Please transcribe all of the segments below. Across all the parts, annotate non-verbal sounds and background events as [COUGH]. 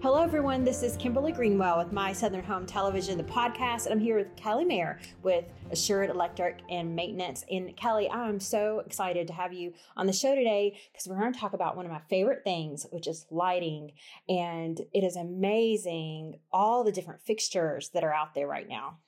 Hello, everyone. This is Kimberly Greenwell with My Southern Home Television, the podcast, and I'm here with Kelly Maher with Assured Electric and Maintenance. And Kelly, I'm so excited to have you on the show today because we're going to talk about one of my favorite things, which is lighting. And it is amazing all the different fixtures that are out there right now.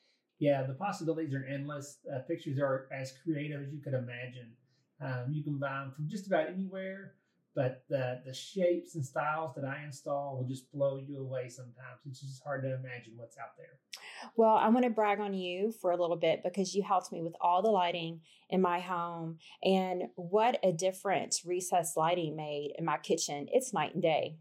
Yeah, the possibilities are endless. Uh, fixtures are as creative as you could imagine. Um, you can buy them from just about anywhere but the the shapes and styles that I install will just blow you away sometimes. It's just hard to imagine what's out there. Well, I want to brag on you for a little bit because you helped me with all the lighting in my home and what a difference recessed lighting made in my kitchen. It's night and day.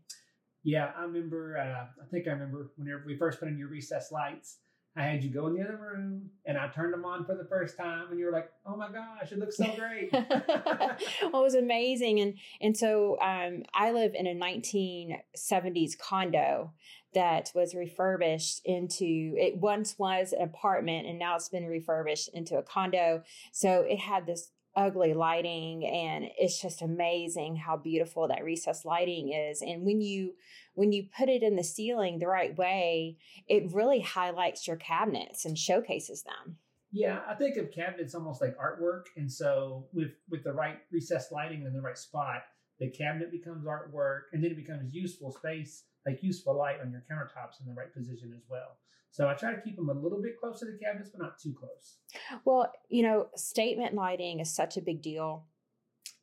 Yeah, I remember uh, I think I remember whenever we first put in your recessed lights I had you go in the other room and I turned them on for the first time and you were like, oh my gosh, it looks so great. [LAUGHS] well, it was amazing. And, and so, um, I live in a 1970s condo that was refurbished into, it once was an apartment and now it's been refurbished into a condo. So it had this ugly lighting and it's just amazing how beautiful that recessed lighting is and when you when you put it in the ceiling the right way it really highlights your cabinets and showcases them. Yeah i think of cabinets almost like artwork and so with with the right recessed lighting in the right spot the cabinet becomes artwork and then it becomes useful space like useful light on your countertops in the right position as well. So I try to keep them a little bit close to the cabinets, but not too close. Well, you know, statement lighting is such a big deal.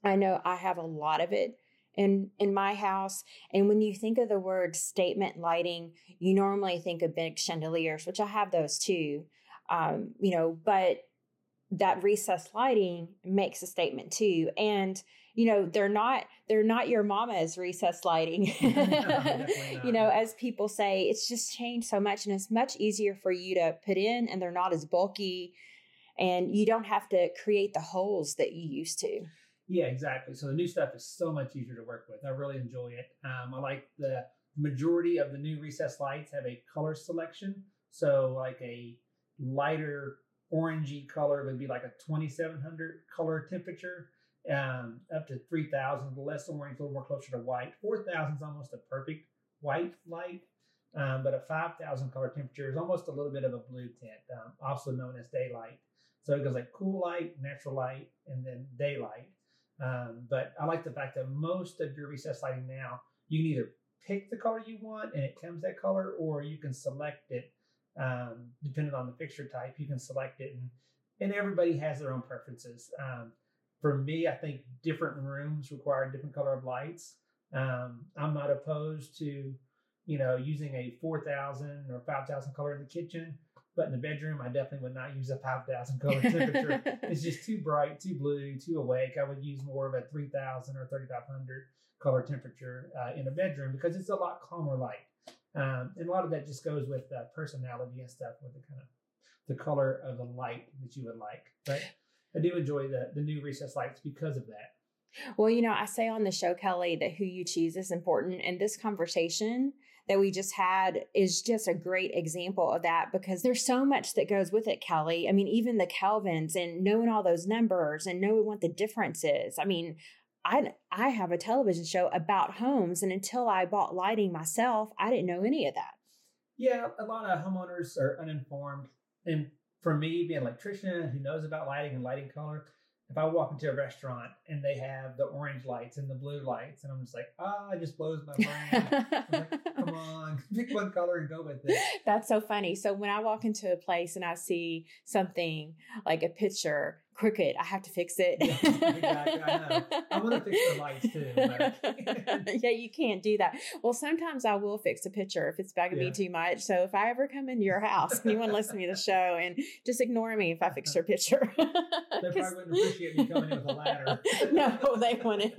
I know I have a lot of it in in my house and when you think of the word statement lighting you normally think of big chandeliers which i have those too um, you know but that recessed lighting makes a statement too and you know they're not they're not your mama's recess lighting. [LAUGHS] No, [LAUGHS] you know as people say it's just changed so much and it's much easier for you to put in and they're not as bulky and you don't have to create the holes that you used to. Yeah exactly. So the new stuff is so much easier to work with. I really enjoy it. Um, i like the majority of the new recess lights have a color selection. So like a lighter orangey color would be like a 2700 color temperature um, up to 3000 the less orange a little more closer to white. 4000 is almost a perfect white light um, but a 5000 color temperature is almost a little bit of a blue tint um, also known as daylight. So it goes like cool light natural light and then daylight. Um, but i like the fact that most of your recessed lighting now you can either pick the color you want and it comes that color or you can select it um, depending on the fixture type, you can select it, and and everybody has their own preferences. For me, I think different rooms require different color of lights. Um, I'm not opposed to, you know, using a 4,000 or 5,000 color in the kitchen, but in the bedroom, I definitely would not use a 5,000 color temperature. [LAUGHS] it's just too bright, too blue, too awake. I would use more of a 3,000 or 3,500 color temperature uh, in a bedroom because it's a lot calmer light. Um, and a lot of that just goes with uh, personality and stuff, with the kind of the color of the light that you would like. But I do enjoy the the new recess lights because of that. Well, you know, I say on the show, Kelly, that who you choose is important. And this conversation that we just had is just a great example of that because there's so much that goes with it, Kelly. I mean, even the Kelvins and knowing all those numbers and knowing what the difference is. I mean, I, I have a television show about homes. And until I bought lighting myself, I didn't know any of that. Yeah, a lot of homeowners are uninformed. And for me, being an electrician who knows about lighting and lighting color, if I walk into a restaurant and they have the orange lights and the blue lights, and I'm just like, ah, oh, it just blows my brain. like, [LAUGHS] Come on, [LAUGHS] pick one color and go with it. That's so funny. So when I walk into a place and I see something like a picture crooked. I have to fix it. Yeah, exactly. I. I want to fix the lights too. [LAUGHS] yeah, you can't do that. Well, sometimes I will fix a picture if it's bugging yeah. me too much. So if I ever come into your house and you want to listen to the show and just ignore me if I fix your picture. [LAUGHS] they probably wouldn't appreciate me coming in with a ladder. [LAUGHS] no, they wouldn't.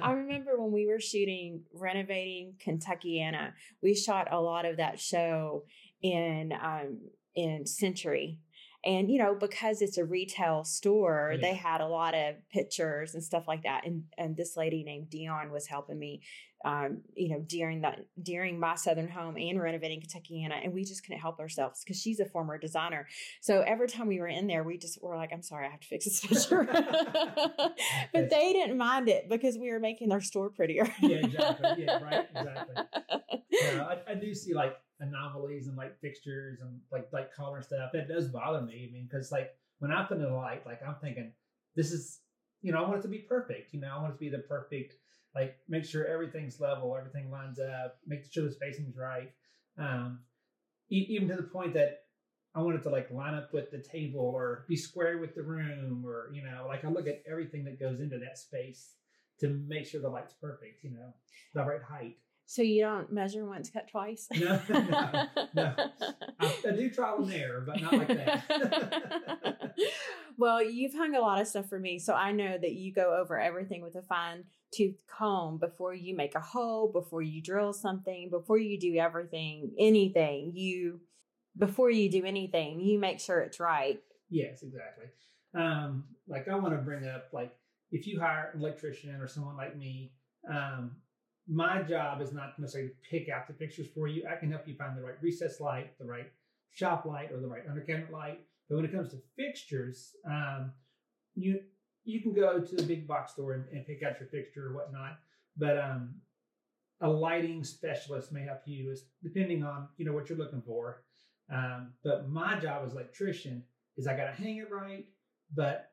I remember when we were shooting Renovating Kentuckiana, we shot a lot of that show in um, in Century and, you know, because it's a retail store, they had a lot of pictures and stuff like that. And, and this lady named Dion was helping me um, you know, during that during my southern home and renovating Kentuckiana, and we just couldn't help ourselves because she's a former designer. So every time we were in there, we just were like, "I'm sorry, I have to fix this picture," [LAUGHS] but they didn't mind it because we were making their store prettier. yeah, exactly. Yeah, right. Exactly. [LAUGHS] Yeah, I, I do see like anomalies and like fixtures and like like color stuff. That does bother me. I mean, because like when I put in a light, like I'm thinking, this is, you know, I want it to be perfect. You know, I want it to be the perfect like make sure everything's level, everything lines up, make sure the spacing's right. Um, e- even to the point that I want it to like line up with the table or be square with the room, or you know, like I look at everything that goes into that space to make sure the light's perfect. You know, the right height. So you don't measure once, cut twice. No, [LAUGHS] no, no. I, I do trial and error, but not like that. well, you've hung a lot of stuff for me, so I know that you go over everything with a fine tooth comb before you make a hole, before you drill something, before you do everything, anything. You before you do anything, you make sure it's right. Yes, exactly. Um, like I want to bring up, like if you hire an electrician or someone like me, um, my job is not necessarily to pick out the fixtures for you. I can help you find the right recess light, the right shop light, or the right undercabinet light. But when it comes to fixtures, um, you you can go to the big box store and, and pick out your fixture or whatnot. But um, a lighting specialist may help you, is depending on you know what you're looking for. Um, but my job as electrician is I got to hang it right. But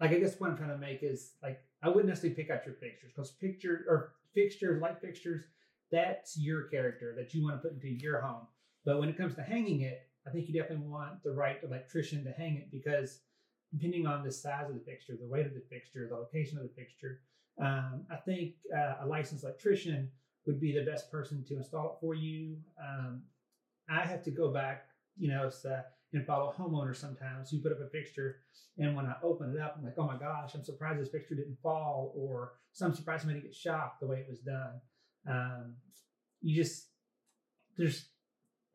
like I guess what I'm trying to make is like I wouldn't necessarily pick out your fixtures because picture or fixtures, light fixtures, that's your character that you want to put into your home. But when it comes to hanging it, I think you definitely want the right electrician to hang it because depending on the size of the fixture, the weight of the fixture, the location of the fixture, um, I think uh, a licensed electrician would be the best person to install it for you. Um, I have to go back, you know, uh, and follow homeowners sometimes who put up a fixture, and when I open it up, I'm like, oh my gosh, I'm surprised this fixture didn't fall, or some surprised me to get shocked the way it was done. Um, you just there's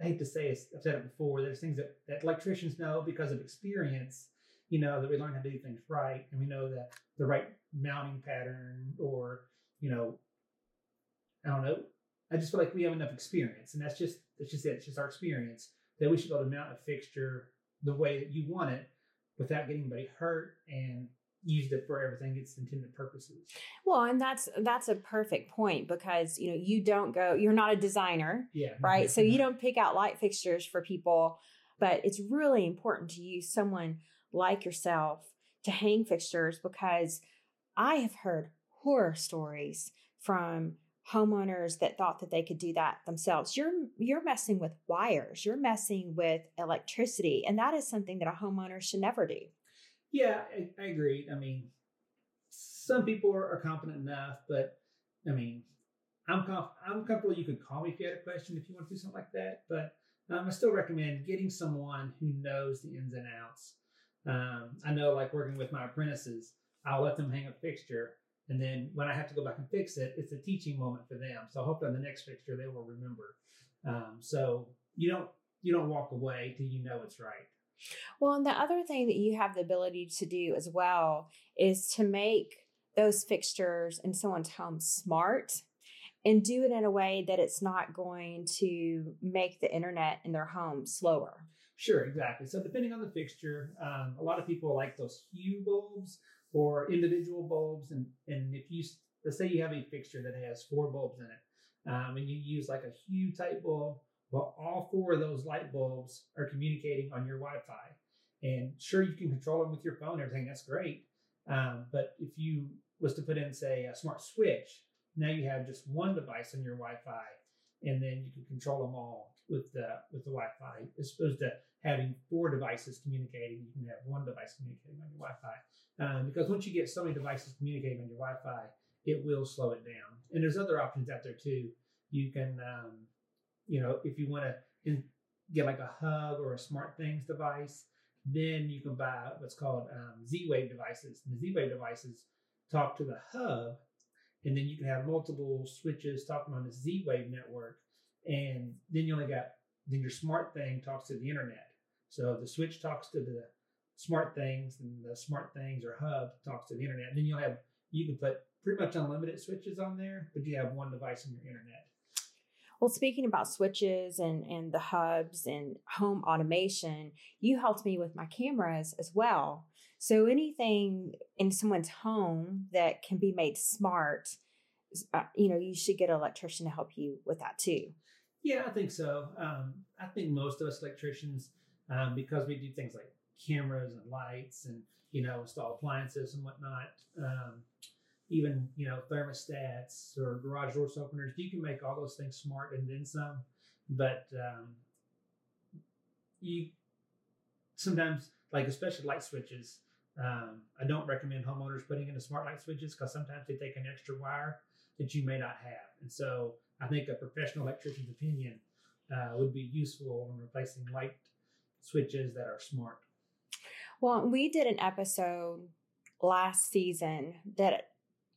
I hate to say it, I've said it before. There's things that, that electricians know because of experience you know, that we learn how to do things right and we know that the right mounting pattern or, you know, I don't know. I just feel like we have enough experience and that's just, that's just it. It's just our experience that we should be able to mount a fixture the way that you want it without getting anybody hurt and used it for everything its intended purposes. Well, and that's that's a perfect point because you know you don't go you're not a designer, yeah, right? so you [LAUGHS] don't pick out light fixtures for people, but it's really important to use someone like yourself to hang fixtures because I have heard horror stories from homeowners that thought that they could do that themselves. You're you're messing with wires, you're messing with electricity, and that is something that a homeowner should never do. Yeah, I, I agree. I mean, some people are, competent enough, but I mean, I'm I'm comfortable. You could call me if you had a question if you want to do something like that, but um, I still recommend getting someone who knows the ins and outs um, I know, like working with my apprentices, I'll let them hang a fixture, and then when I have to go back and fix it, it's a teaching moment for them. So hopefully, on the next fixture, they will remember. Um, so you don't you don't walk away till you know it's right. Well, and the other thing that you have the ability to do as well is to make those fixtures in someone's home smart and do it in a way that it's not going to make the internet in their home slower. Sure, exactly. So depending on the fixture, um, a lot of people like those hue bulbs or individual bulbs, and and if you let's say you have a fixture that has four bulbs in it, um, and you use like a hue type bulb, well, all four of those light bulbs are communicating on your Wi-Fi, and sure you can control them with your phone, everything. That's great. Um, but if you was to put in say a smart switch, now you have just one device on your Wi-Fi, and then you can control them all with the with the Wi-Fi, as opposed to having four devices communicating. You can have one device communicating on your Wi-Fi um, because once you get so many devices communicating on your Wi-Fi, it will slow it down. And there's other options out there too. You can, um, you know, if you want to get like a hub or a SmartThings device, then you can buy what's called um, Z-Wave devices. And the Z-Wave devices talk to the hub, and then you can have multiple switches talking on the Z-Wave network, and then you only got then your smart thing talks to the internet. So the switch talks to the SmartThings, and the SmartThings or hub talks to the internet. And then you'll have you can put pretty much unlimited switches on there, but you have one device on your internet. Well, speaking about switches and, and the hubs and home automation, you helped me with my cameras as well. So anything in someone's home that can be made smart, uh, you know, you should get an electrician to help you with that too. Yeah, I think so. Um, I think most of us electricians, um, because we do things like cameras and lights and you know install appliances and whatnot, um, even you know thermostats or garage door openers, you can make all those things smart and then some. But um, you sometimes like especially light switches um, I don't recommend homeowners putting in the smart light switches because sometimes they take an extra wire that you may not have. And so I think a professional electrician's opinion uh, would be useful when replacing light switches that are smart. Well, we did an episode last season that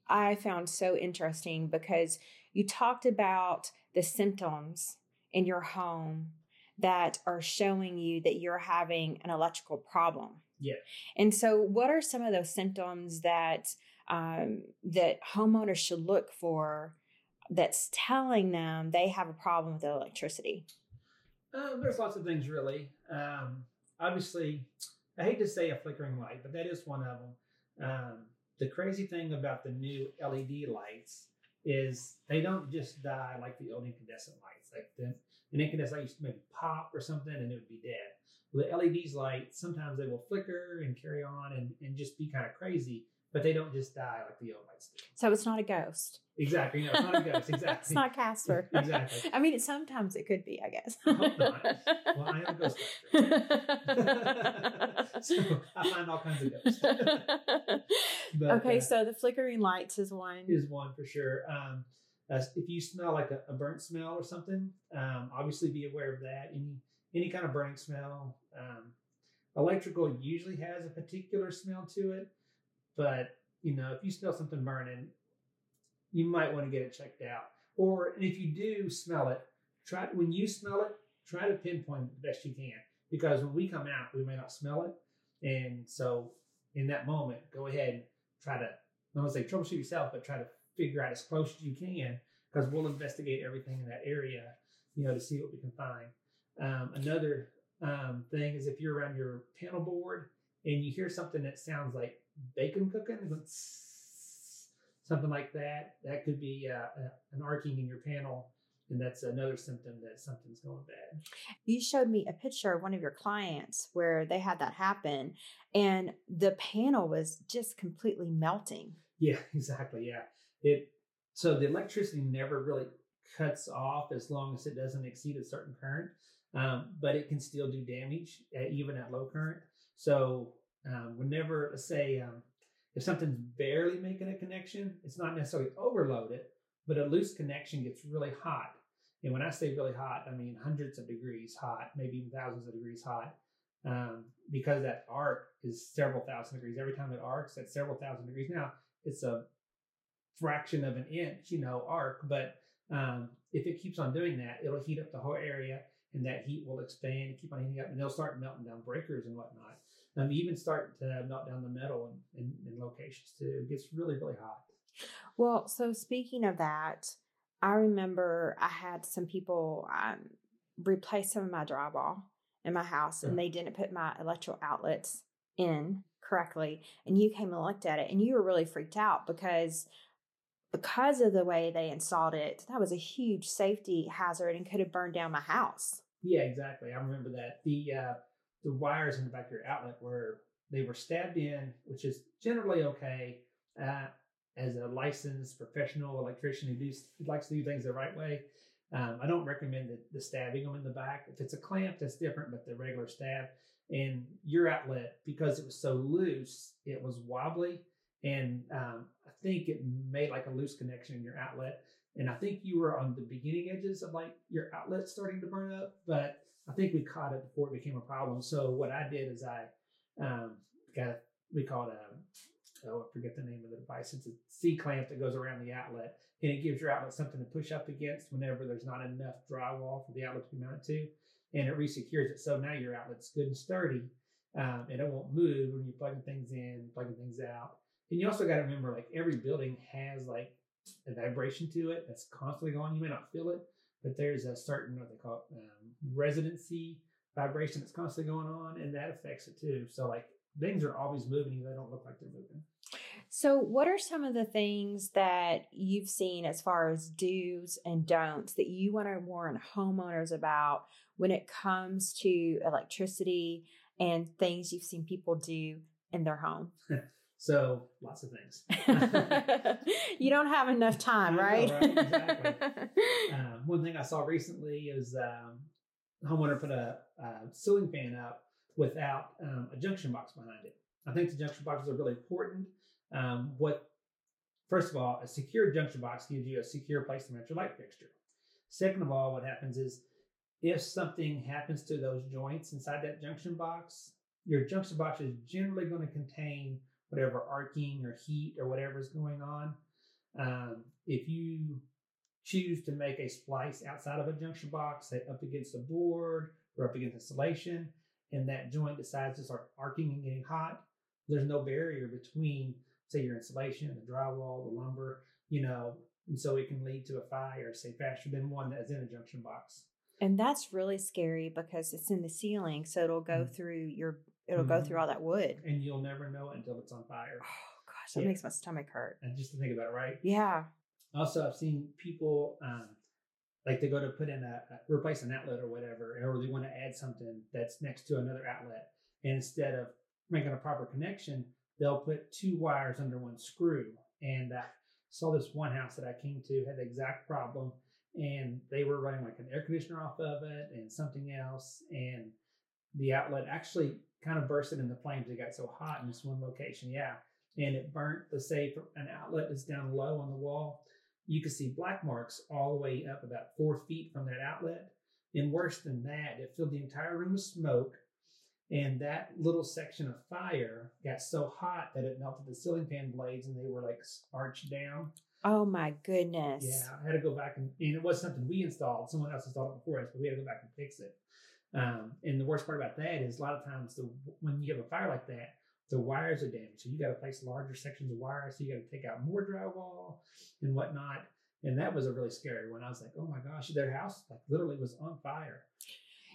I found so interesting because you talked about the symptoms in your home that are showing you that you're having an electrical problem. Yeah. And so, what are some of those symptoms that um, that homeowners should look for that's telling them they have a problem with the electricity? Um, there's lots of things, really. Um, obviously, I hate to say a flickering light, but that is one of them. Um, the crazy thing about the new LED lights is they don't just die like the old incandescent lights. Like the, an incandescent light used to maybe pop or something and it would be dead the LEDs light, sometimes they will flicker and carry on and, and just be kind of crazy, but they don't just die like the old lights do. So it's not a ghost. Exactly. No, it's not a ghost. [LAUGHS] Exactly. it's not Casper. [LAUGHS] exactly. I mean, sometimes it could be, I guess. I hope not. Well, I am a ghost [LAUGHS] so I find all kinds of ghosts. but, okay, uh, so the flickering lights is one. Is one for sure. Um, uh, if you smell like a, a burnt smell or something, um, obviously be aware of that. Any any kind of burning smell. Um, electrical usually has a particular smell to it, but you know, if you smell something burning, you might want to get it checked out. Or and if you do smell it, try when you smell it, try to pinpoint it the best you can. Because when we come out, we may not smell it. And so in that moment, go ahead and try to, I don't say troubleshoot yourself, but try to figure out as close as you can because we'll investigate everything in that area, you know, to see what we can find. Um, another um, thing is if you're around your panel board and you hear something that sounds like bacon cooking, something like that, that could be uh, an arcing in your panel. And that's another symptom that something's going bad. You showed me a picture of one of your clients where they had that happen, and the panel was just completely melting. Yeah, [LAUGHS] exactly. Yeah. It so the electricity never really cuts off as long as it doesn't exceed a certain current um, but it can still do damage at, even at low current. So um, whenever, say, um, if something's barely making a connection, it's not necessarily overloaded, but a loose connection gets really hot. And when I say really hot, I mean hundreds of degrees hot, maybe even thousands of degrees hot, um, because that arc is several thousand degrees. Every time it arcs, that's several thousand degrees. Now, it's a fraction of an inch, you know, arc, but um, if it keeps on doing that, it'll heat up the whole area and that heat will expand and keep on heating up, and they'll start melting down breakers and whatnot. Um, even start to melt down the metal in, in, in locations too. It gets really, really hot. Well, so speaking of that, I remember I had some people um, replace some of my drywall in my house, and they didn't put my electrical outlets in correctly. And you came and looked at it, and you were really freaked out because because of the way they installed it, that was a huge safety hazard and could have burned down my house. Yeah, exactly. I remember that. The uh, the wires in the back of your outlet were they were stabbed in, which is generally okay. Uh, as a licensed professional electrician who, who likes to do things the right way, um, I don't recommend the, the stabbing them in the back. If it's a clamp, that's different, but the regular stab and your outlet, because it was so loose, it was wobbly. And um, I think it made like a loose connection in your outlet. And I think you were on the beginning edges of like your outlet starting to burn up, but I think we caught it before it became a problem. So what I did is I um, got we call it a, oh, I forget the name of the device. It's a C clamp that goes around the outlet and it gives your outlet something to push up against whenever there's not enough drywall for the outlet to be mounted to. And it resecures it. So now your outlet's good and sturdy um, and it won't move when you're plugging things in, plugging things out. and you also got to remember, like every building has like a vibration to it that's constantly going. You may not feel it, but there's a certain what they call it, um, residency vibration that's constantly going on, and that affects it too. So like things are always moving; they don't look like they're moving. So, what are some of the things that you've seen as far as do's and don'ts that you want to warn homeowners about when it comes to electricity and things you've seen people do in their home? [LAUGHS] So lots of things. [LAUGHS] you don't have enough time, right? Know, right? Exactly. [LAUGHS] um, one thing I saw recently is um, homeowner put a, a, ceiling fan up without um, a junction box behind it. I think the junction boxes are really important. Um, what, first of all, a secure junction box gives you a secure place to mount your light fixture. Second of all, what happens is if something happens to those joints inside that junction box, your junction box is generally going to contain whatever arcing or heat or whatever is going on. Um, if you choose to make a splice outside of a junction box, say up against a board or up against insulation, and that joint decides to start arcing and getting hot, there's no barrier between, say, your insulation, and the drywall, the lumber, you know, and so it can lead to a fire, say, faster than one that's in a junction box. And that's really scary because it's in the ceiling, so it'll go mm-hmm. through your it'll mm-hmm. go through all that wood. And you'll never know it until it's on fire. Oh gosh, that yeah. makes my stomach hurt. And just to think about it, right? Yeah. Also, I've seen people um, like they go to put in a, a, replace an outlet or whatever, or they want to add something that's next to another outlet, and instead of making a proper connection, they'll put two wires under one screw. And I saw this one house that I came to had the exact problem, and they were running like an air conditioner off of it and something else, and the outlet actually kind of bursted in the flames. It got so hot in this one location. Yeah. And it burnt the safe. An outlet is down low on the wall. You could see black marks all the way up about four feet from that outlet. And worse than that, it filled the entire room with smoke. And that little section of fire got so hot that it melted the ceiling fan blades and they were like arched down. Oh my goodness. Yeah, I had to go back and, and it was something we installed. Someone else installed it before us, but we had to go back and fix it. Um, and the worst part about that is a lot of times the when you have a fire like that, the wires are damaged. So you got to place larger sections of wire. So you got to take out more drywall and whatnot. And that was a really scary one. I was like, oh my gosh, their house like literally was on fire.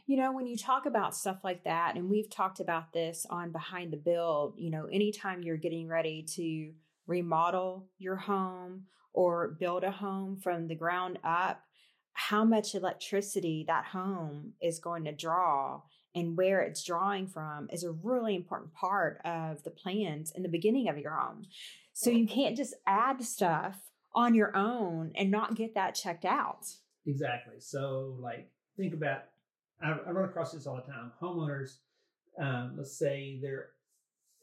You know, when you talk about stuff like that, and we've talked about this on Behind the Build, you know, anytime you're getting ready to remodel your home or build a home from the ground up, how much electricity that home is going to draw and where it's drawing from is a really important part of the plans in the beginning of your home. So you can't just add stuff on your own and not get that checked out. Exactly. So, like, think about I, I run across this all the time. Homeowners, um, let's say their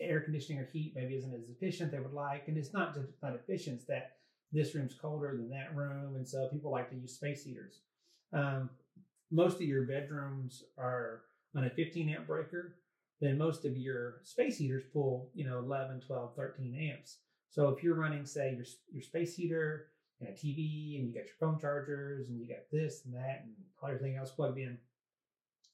air conditioning or heat maybe isn't as efficient they would like, and it's not just not efficient; it's that this room's colder than that room, and so people like to use space heaters. Um, most of your bedrooms are on a 15 amp breaker, then most of your space heaters pull, you know, 11, 12, 13 amps. So if you're running, say, your, your space heater and a TV and you got your phone chargers and you got this and that and everything else plugged in,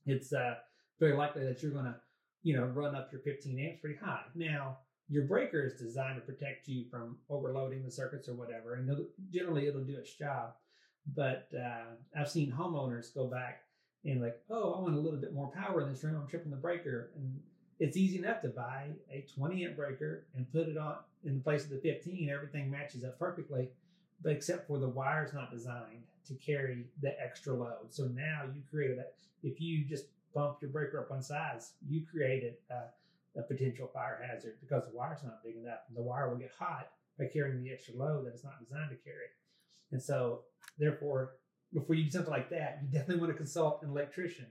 it's uh, very likely that you're going to, you know, run up your 15 amps pretty high. Now, your breaker is designed to protect you from overloading the circuits or whatever, and it'll, generally it'll do its job. But uh, I've seen homeowners go back and like, oh, I want a little bit more power in this room. I'm tripping the breaker, and it's easy enough to buy a 20 amp breaker and put it on in the place of the 15. Everything matches up perfectly, but except for the wire's not designed to carry the extra load. So now you created that. If you just bump your breaker up one size, you created. Uh, a potential fire hazard because the wire's not big enough. The wire will get hot by carrying the extra load that it's not designed to carry. And so, therefore, before you do something like that, you definitely want to consult an electrician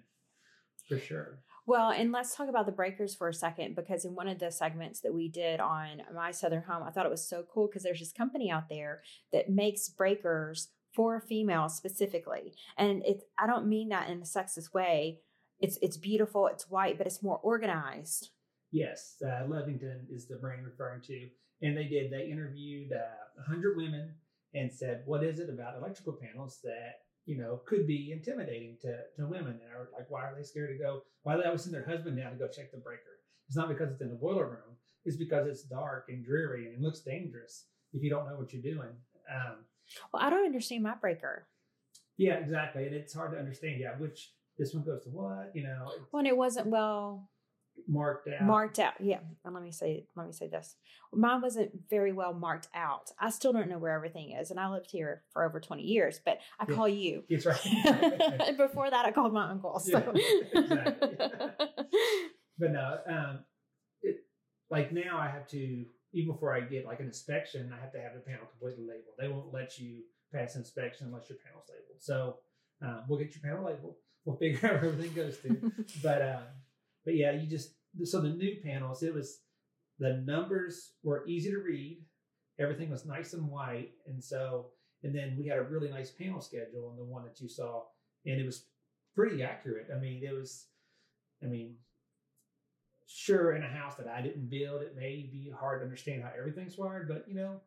for sure. Well, and let's talk about the breakers for a second because in one of the segments that we did on My Southern Home, I thought it was so cool because there's this company out there that makes breakers for females specifically. And it's I don't mean that in a sexist way. It's it's beautiful, it's white, but it's more organized. Yes, uh, Leviton is the brand referring to. And they did, they interviewed uh, 100 women and said, what is it about electrical panels that, you know, could be intimidating to, to women? And are like, why are they scared to go? Why are they always send their husband down to go check the breaker? It's not because it's in the boiler room. It's because it's dark and dreary and it looks dangerous if you don't know what you're doing. Um, well, I don't understand my breaker. Yeah, exactly, and it's hard to understand. Yeah, which this one goes to what? You know, when it wasn't well marked out. Marked out, yeah. And let me say, let me say this: mine wasn't very well marked out. I still don't know where everything is, and I lived here for over twenty years. But I yeah. call you. That's right. [LAUGHS] Before that, I called my uncle. So. Yeah, exactly. [LAUGHS] but no, um, it, like now I have to even before I get like an inspection, I have to have the panel completely labeled. They won't let you pass inspection unless your panel's labeled. So um, we'll get your panel labeled. We'll figure [LAUGHS] out where everything goes to. but uh, but yeah, you just so the new panels, it was the numbers were easy to read. Everything was nice and white, and so and then we had a really nice panel schedule on the one that you saw, and it was pretty accurate. I mean, it was, I mean, sure, in a house that I didn't build, it may be hard to understand how everything's wired, but you know,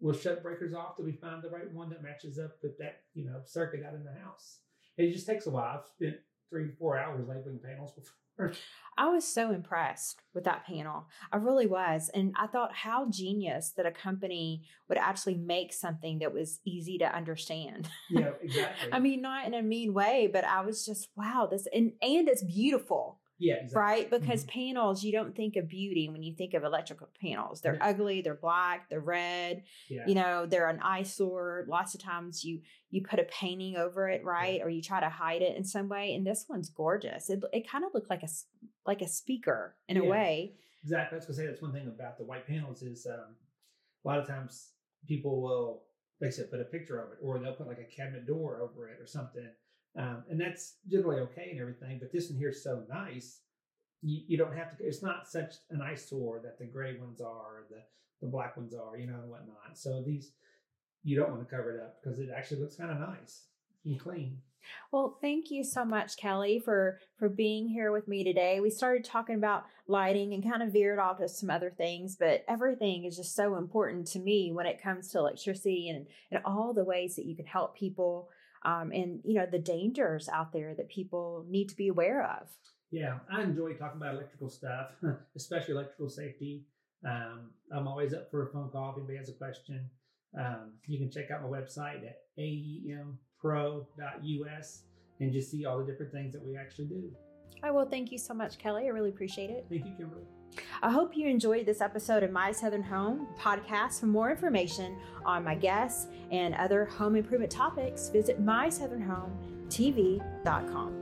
we'll shut breakers off till we find the right one that matches up with that, you know, circuit out in the house. It just takes a while. I've spent three, four hours labeling panels before [LAUGHS] I was so impressed with that panel. I really was. And I thought how genius that a company would actually make something that was easy to understand. [LAUGHS] Yeah, exactly. I mean, not in a mean way, but I was just, wow, this and and it's beautiful. Yeah, exactly. Right? Because mm-hmm. panels, you don't think of beauty when you think of electrical panels. They're yeah. ugly, they're black, they're red. Yeah. You know, they're an eyesore. Lots of times you you put a painting over it, right? Yeah. Or you try to hide it in some way. And this one's gorgeous. It it kind of looked like a like a speaker in a way. Exactly. I was gonna say that's one thing about the white panels is um, a lot of times people will they said put a picture of it or they'll put like a cabinet door over it or something um, and that's generally okay and everything. But this one here is so nice. You, you don't have to. It's not such an eyesore that the gray ones are, the the black ones are, you know, and whatnot. So these you don't want to cover it up because it actually looks kind of nice and clean. Well, thank you so much, Kelly, for for being here with me today. We started talking about lighting and kind of veered off to some other things, but everything is just so important to me when it comes to electricity and, and all the ways that you can help people um, and you know the dangers out there that people need to be aware of. Yeah, I enjoy talking about electrical stuff, [LAUGHS] especially electrical safety. Um, I'm always up for a phone call if anybody has a question. Um, you can check out my website at aempro.us and just see all the different things that we actually do. I will. Thank you so much, Kelly. I really appreciate it. Thank you, Kimberly. I hope you enjoyed this episode of My Southern Home podcast. For more information on my guests and other home improvement topics, visit mysouthernhometv.com.